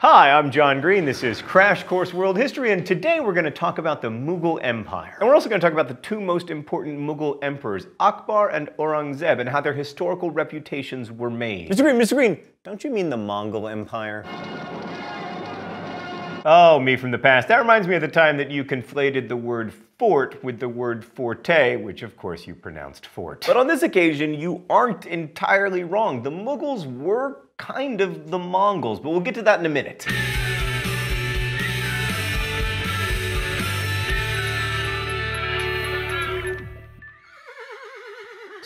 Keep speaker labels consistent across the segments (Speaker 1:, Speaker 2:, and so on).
Speaker 1: Hi, I'm John Green. This is Crash Course World History, and today we're going to talk about the Mughal Empire. And we're also going to talk about the two most important Mughal emperors, Akbar and Aurangzeb, and how their historical reputations were made.
Speaker 2: Mr. Green, Mr. Green, don't you mean the Mongol Empire?
Speaker 1: Oh, me from the past. That reminds me of the time that you conflated the word fort with the word forte, which of course you pronounced fort. But on this occasion, you aren't entirely wrong. The Mughals were kind of the Mongols, but we'll get to that in a minute.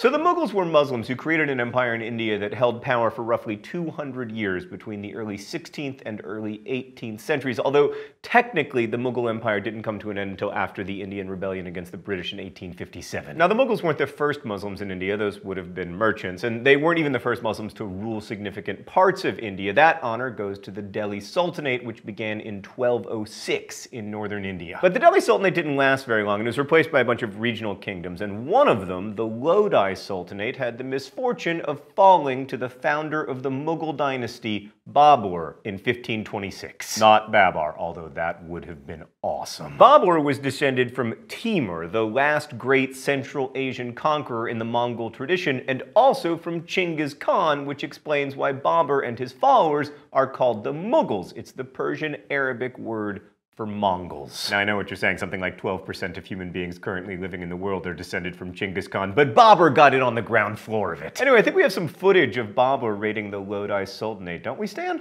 Speaker 1: So the Mughals were Muslims who created an empire in India that held power for roughly 200 years between the early 16th and early 18th centuries, although technically the Mughal Empire didn't come to an end until after the Indian Rebellion against the British in 1857. Now the Mughals weren't the first Muslims in India, those would have been merchants, and they weren't even the first Muslims to rule significant parts of India. That honor goes to the Delhi Sultanate, which began in 1206 in northern India. But the Delhi Sultanate didn't last very long and it was replaced by a bunch of regional kingdoms, and one of them, the Lodi Sultanate had the misfortune of falling to the founder of the Mughal dynasty, Babur, in 1526. Not Babar, although that would have been awesome. Babur was descended from Timur, the last great Central Asian conqueror in the Mongol tradition, and also from Chinggis Khan, which explains why Babur and his followers are called the Mughals. It's the Persian Arabic word for Mongols. Now I know what you're saying, something like 12% of human beings currently living in the world are descended from Genghis Khan, but Babur got it on the ground floor of it. Anyway, I think we have some footage of Babur raiding the Lodi Sultanate, don't we, Stan?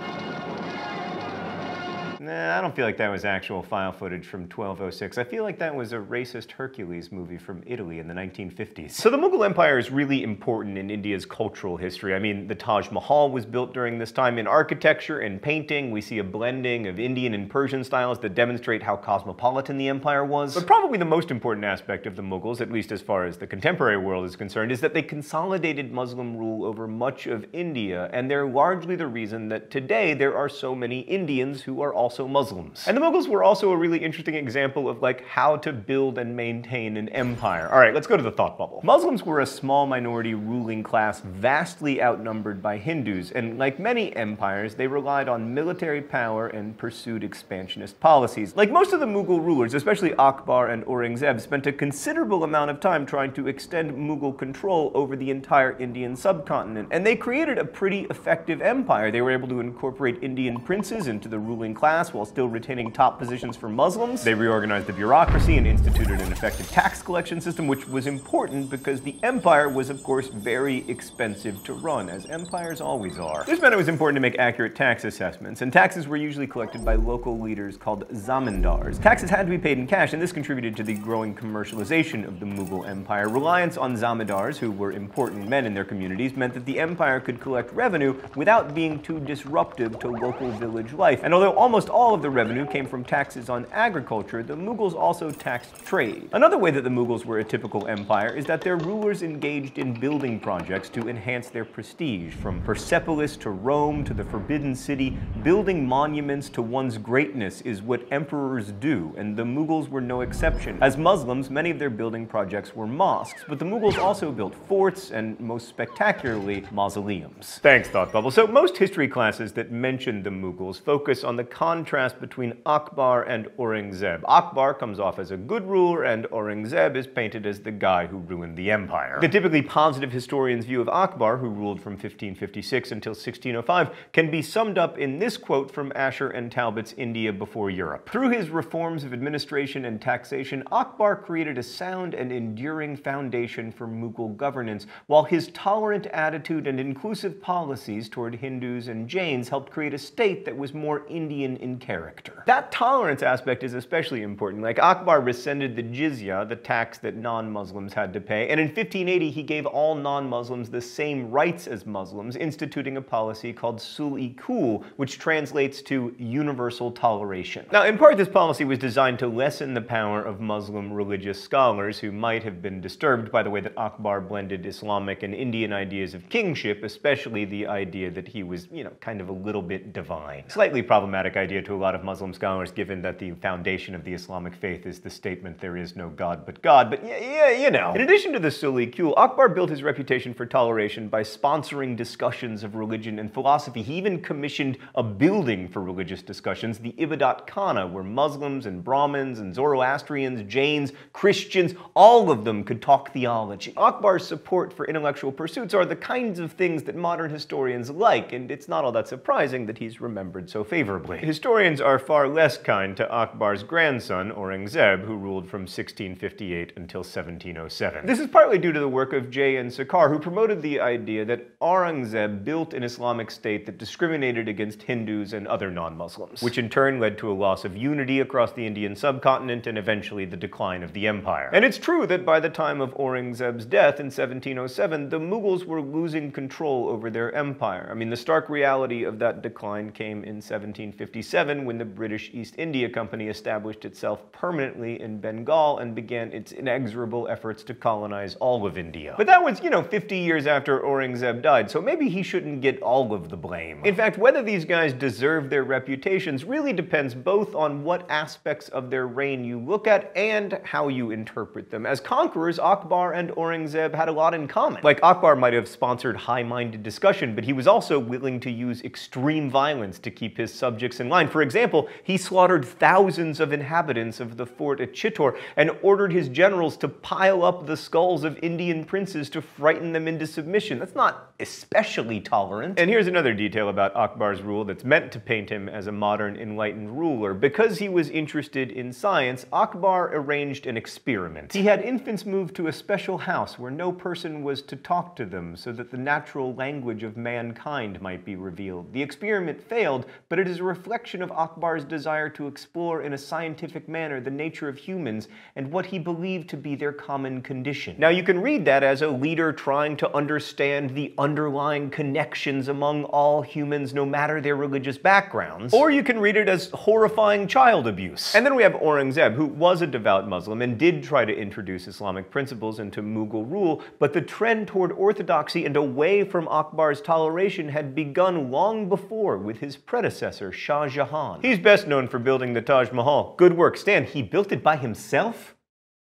Speaker 1: Nah, I don't feel like that was actual file footage from 1206. I feel like that was a racist Hercules movie from Italy in the 1950s. So the Mughal Empire is really important in India's cultural history. I mean, the Taj Mahal was built during this time. In architecture and painting, we see a blending of Indian and Persian styles that demonstrate how cosmopolitan the empire was. But probably the most important aspect of the Mughals, at least as far as the contemporary world is concerned, is that they consolidated Muslim rule over much of India, and they're largely the reason that today there are so many Indians who are also also Muslims. And the Mughals were also a really interesting example of like how to build and maintain an empire. All right, let's go to the thought bubble. Muslims were a small minority ruling class vastly outnumbered by Hindus, and like many empires, they relied on military power and pursued expansionist policies. Like most of the Mughal rulers, especially Akbar and Aurangzeb, spent a considerable amount of time trying to extend Mughal control over the entire Indian subcontinent, and they created a pretty effective empire. They were able to incorporate Indian princes into the ruling class class while still retaining top positions for Muslims. They reorganized the bureaucracy and instituted an effective tax collection system, which was important because the empire was, of course, very expensive to run, as empires always are. This meant it was important to make accurate tax assessments, and taxes were usually collected by local leaders called zamindars. Taxes had to be paid in cash, and this contributed to the growing commercialization of the Mughal Empire. Reliance on zamindars, who were important men in their communities, meant that the empire could collect revenue without being too disruptive to local village life. And although almost all of the revenue came from taxes on agriculture, the Mughals also taxed trade. Another way that the Mughals were a typical empire is that their rulers engaged in building projects to enhance their prestige. From Persepolis to Rome to the Forbidden City, building monuments to one's greatness is what emperors do, and the Mughals were no exception. As Muslims, many of their building projects were mosques, but the Mughals also built forts and, most spectacularly, mausoleums. Thanks, Thought Bubble. So most history classes that mention the Mughals focus on the con contrast between Akbar and Aurangzeb. Akbar comes off as a good ruler, and Aurangzeb is painted as the guy who ruined the empire. The typically positive historian's view of Akbar, who ruled from 1556 until 1605, can be summed up in this quote from Asher and Talbot's India Before Europe. Through his reforms of administration and taxation, Akbar created a sound and enduring foundation for Mughal governance, while his tolerant attitude and inclusive policies toward Hindus and Jains helped create a state that was more Indian in in character. That tolerance aspect is especially important. Like Akbar rescinded the jizya, the tax that non-Muslims had to pay, and in 1580 he gave all non-Muslims the same rights as Muslims, instituting a policy called sul-i-kul, which translates to universal toleration. Now, in part, this policy was designed to lessen the power of Muslim religious scholars who might have been disturbed by the way that Akbar blended Islamic and Indian ideas of kingship, especially the idea that he was, you know, kind of a little bit divine. Slightly problematic idea associated to a lot of Muslim scholars, given that the foundation of the Islamic faith is the statement there is no God but God. But yeah, yeah you know. In addition to the Sulikul, Akbar built his reputation for toleration by sponsoring discussions of religion and philosophy. He even commissioned a building for religious discussions, the Ibadat Khana, where Muslims and Brahmins and Zoroastrians, Jains, Christians, all of them could talk theology. Akbar's support for intellectual pursuits are the kinds of things that modern historians like, and it's not all that surprising that he's remembered so favorably. Historians are far less kind to Akbar's grandson, Aurangzeb, who ruled from 1658 until 1707. This is partly due to the work of J.N. Sarkar, who promoted the idea that Aurangzeb built an Islamic state that discriminated against Hindus and other non-Muslims, which in turn led to a loss of unity across the Indian subcontinent and eventually the decline of the empire. And it's true that by the time of Aurangzeb's death in 1707, the Mughals were losing control over their empire. I mean, the stark reality of that decline came in 1757 when the British East India Company established itself permanently in Bengal and began its inexorable efforts to colonize all of India. But that was, you know, 50 years after Aurangzeb died, so maybe he shouldn't get all of the blame. In fact, whether these guys deserve their reputations really depends both on what aspects of their reign you look at and how you interpret them. As conquerors, Akbar and Aurangzeb had a lot in common. Like, Akbar might have sponsored high-minded discussion, but he was also willing to use extreme violence to keep his subjects in line. For example, he slaughtered thousands of inhabitants of the fort at Chittor and ordered his generals to pile up the skulls of Indian princes to frighten them into submission. That's not especially tolerant. And here's another detail about Akbar's rule that's meant to paint him as a modern enlightened ruler. Because he was interested in science, Akbar arranged an experiment. He had infants moved to a special house where no person was to talk to them so that the natural language of mankind might be revealed. The experiment failed, but it is a reflection of Akbar's desire to explore in a scientific manner the nature of humans and what he believed to be their common condition. Now you can read that as a leader trying to understand the underlying connections among all humans no matter their religious backgrounds, or you can read it as horrifying child abuse. And then we have Aurangzeb, who was a devout Muslim and did try to introduce Islamic principles into Mughal rule, but the trend toward orthodoxy and away from Akbar's toleration had begun long before with his predecessor, Shah Jahan. He's best known for building the Taj Mahal. Good work, Stan. He built it by himself?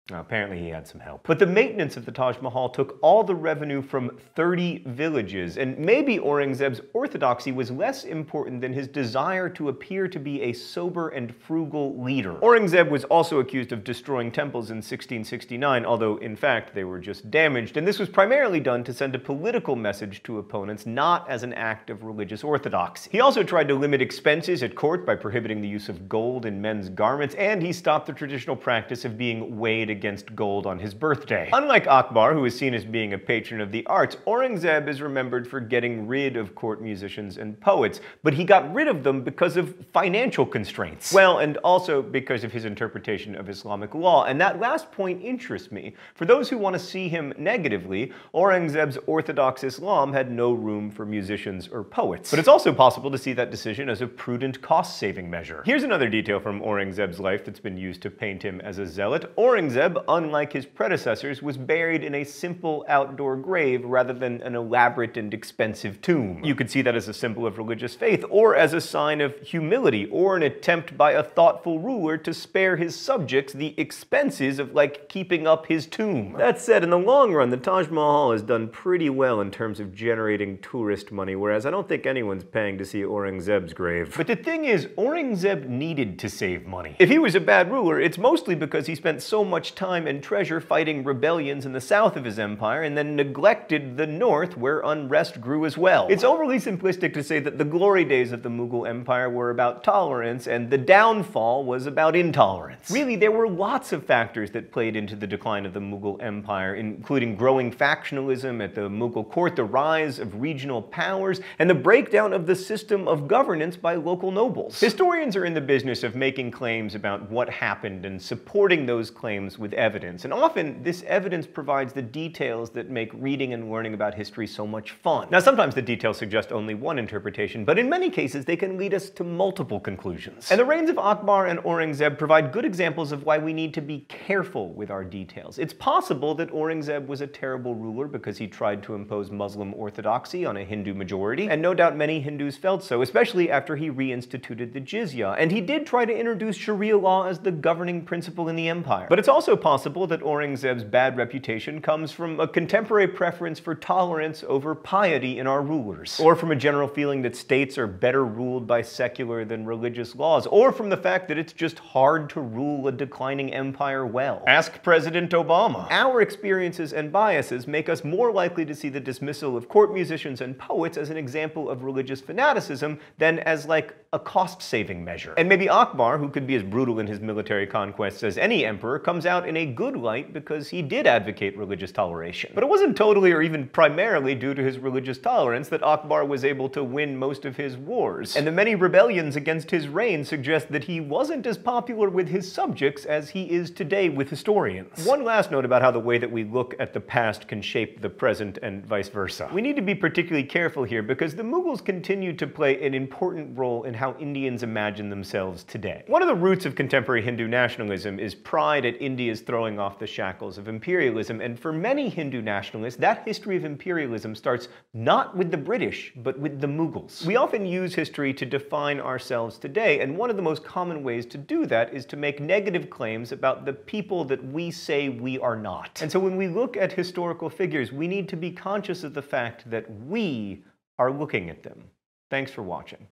Speaker 1: Well, apparently he had some help. But the maintenance of the Taj Mahal took all the revenue from 30 villages, and maybe Aurangzeb's orthodoxy was less important than his desire to appear to be a sober and frugal leader. Aurangzeb was also accused of destroying temples in 1669, although in fact they were just damaged, and this was primarily done to send a political message to opponents, not as an act of religious orthodoxy. He also tried to limit expenses at court by prohibiting the use of gold in men's garments, and he stopped the traditional practice of being weighed against gold on his birthday. Unlike Akbar, who is seen as being a patron of the arts, Aurangzeb is remembered for getting rid of court musicians and poets, but he got rid of them because of financial constraints. Well, and also because of his interpretation of Islamic law, and that last point interests me. For those who want to see him negatively, Aurangzeb's orthodox Islam had no room for musicians or poets. But it's also possible to see that decision as a prudent cost-saving measure. Here's another detail from Aurangzeb's life that's been used to paint him as a zealot. Aurangzeb unlike his predecessors, was buried in a simple outdoor grave rather than an elaborate and expensive tomb. You could see that as a symbol of religious faith, or as a sign of humility, or an attempt by a thoughtful ruler to spare his subjects the expenses of, like, keeping up his tomb. That said, in the long run, the Taj Mahal has done pretty well in terms of generating tourist money, whereas I don't think anyone's paying to see Aurangzeb's grave. But the thing is, Aurangzeb needed to save money. If he was a bad ruler, it's mostly because he spent so much time and treasure fighting rebellions in the south of his empire and then neglected the north where unrest grew as well. It's overly simplistic to say that the glory days of the Mughal Empire were about tolerance and the downfall was about intolerance. Really, there were lots of factors that played into the decline of the Mughal Empire, including growing factionalism at the Mughal court, the rise of regional powers, and the breakdown of the system of governance by local nobles. Historians are in the business of making claims about what happened and supporting those claims with evidence, and often this evidence provides the details that make reading and learning about history so much fun. Now, sometimes the details suggest only one interpretation, but in many cases they can lead us to multiple conclusions. And the reigns of Akbar and Aurangzeb provide good examples of why we need to be careful with our details. It's possible that Aurangzeb was a terrible ruler because he tried to impose Muslim orthodoxy on a Hindu majority, and no doubt many Hindus felt so, especially after he reinstituted the jizya. And he did try to introduce Sharia law as the governing principle in the empire. But it's also possible that Aurangzeb's bad reputation comes from a contemporary preference for tolerance over piety in our rulers, or from a general feeling that states are better ruled by secular than religious laws, or from the fact that it's just hard to rule a declining empire well. Ask President Obama. Our experiences and biases make us more likely to see the dismissal of court musicians and poets as an example of religious fanaticism than as like a cost-saving measure. And maybe Akbar, who could be as brutal in his military conquests as any emperor, comes out in a good light because he did advocate religious toleration. But it wasn't totally or even primarily due to his religious tolerance that Akbar was able to win most of his wars. And the many rebellions against his reign suggest that he wasn't as popular with his subjects as he is today with historians. One last note about how the way that we look at the past can shape the present and vice versa. We need to be particularly careful here because the Mughals continue to play an important role in how Indians imagine themselves today. One of the roots of contemporary Hindu nationalism is pride at India's throwing off the shackles of imperialism, and for many Hindu nationalists, that history of imperialism starts not with the British, but with the Mughals. We often use history to define ourselves today, and one of the most common ways to do that is to make negative claims about the people that we say we are not. And so when we look at historical figures, we need to be conscious of the fact that we are looking at them. Thanks for watching.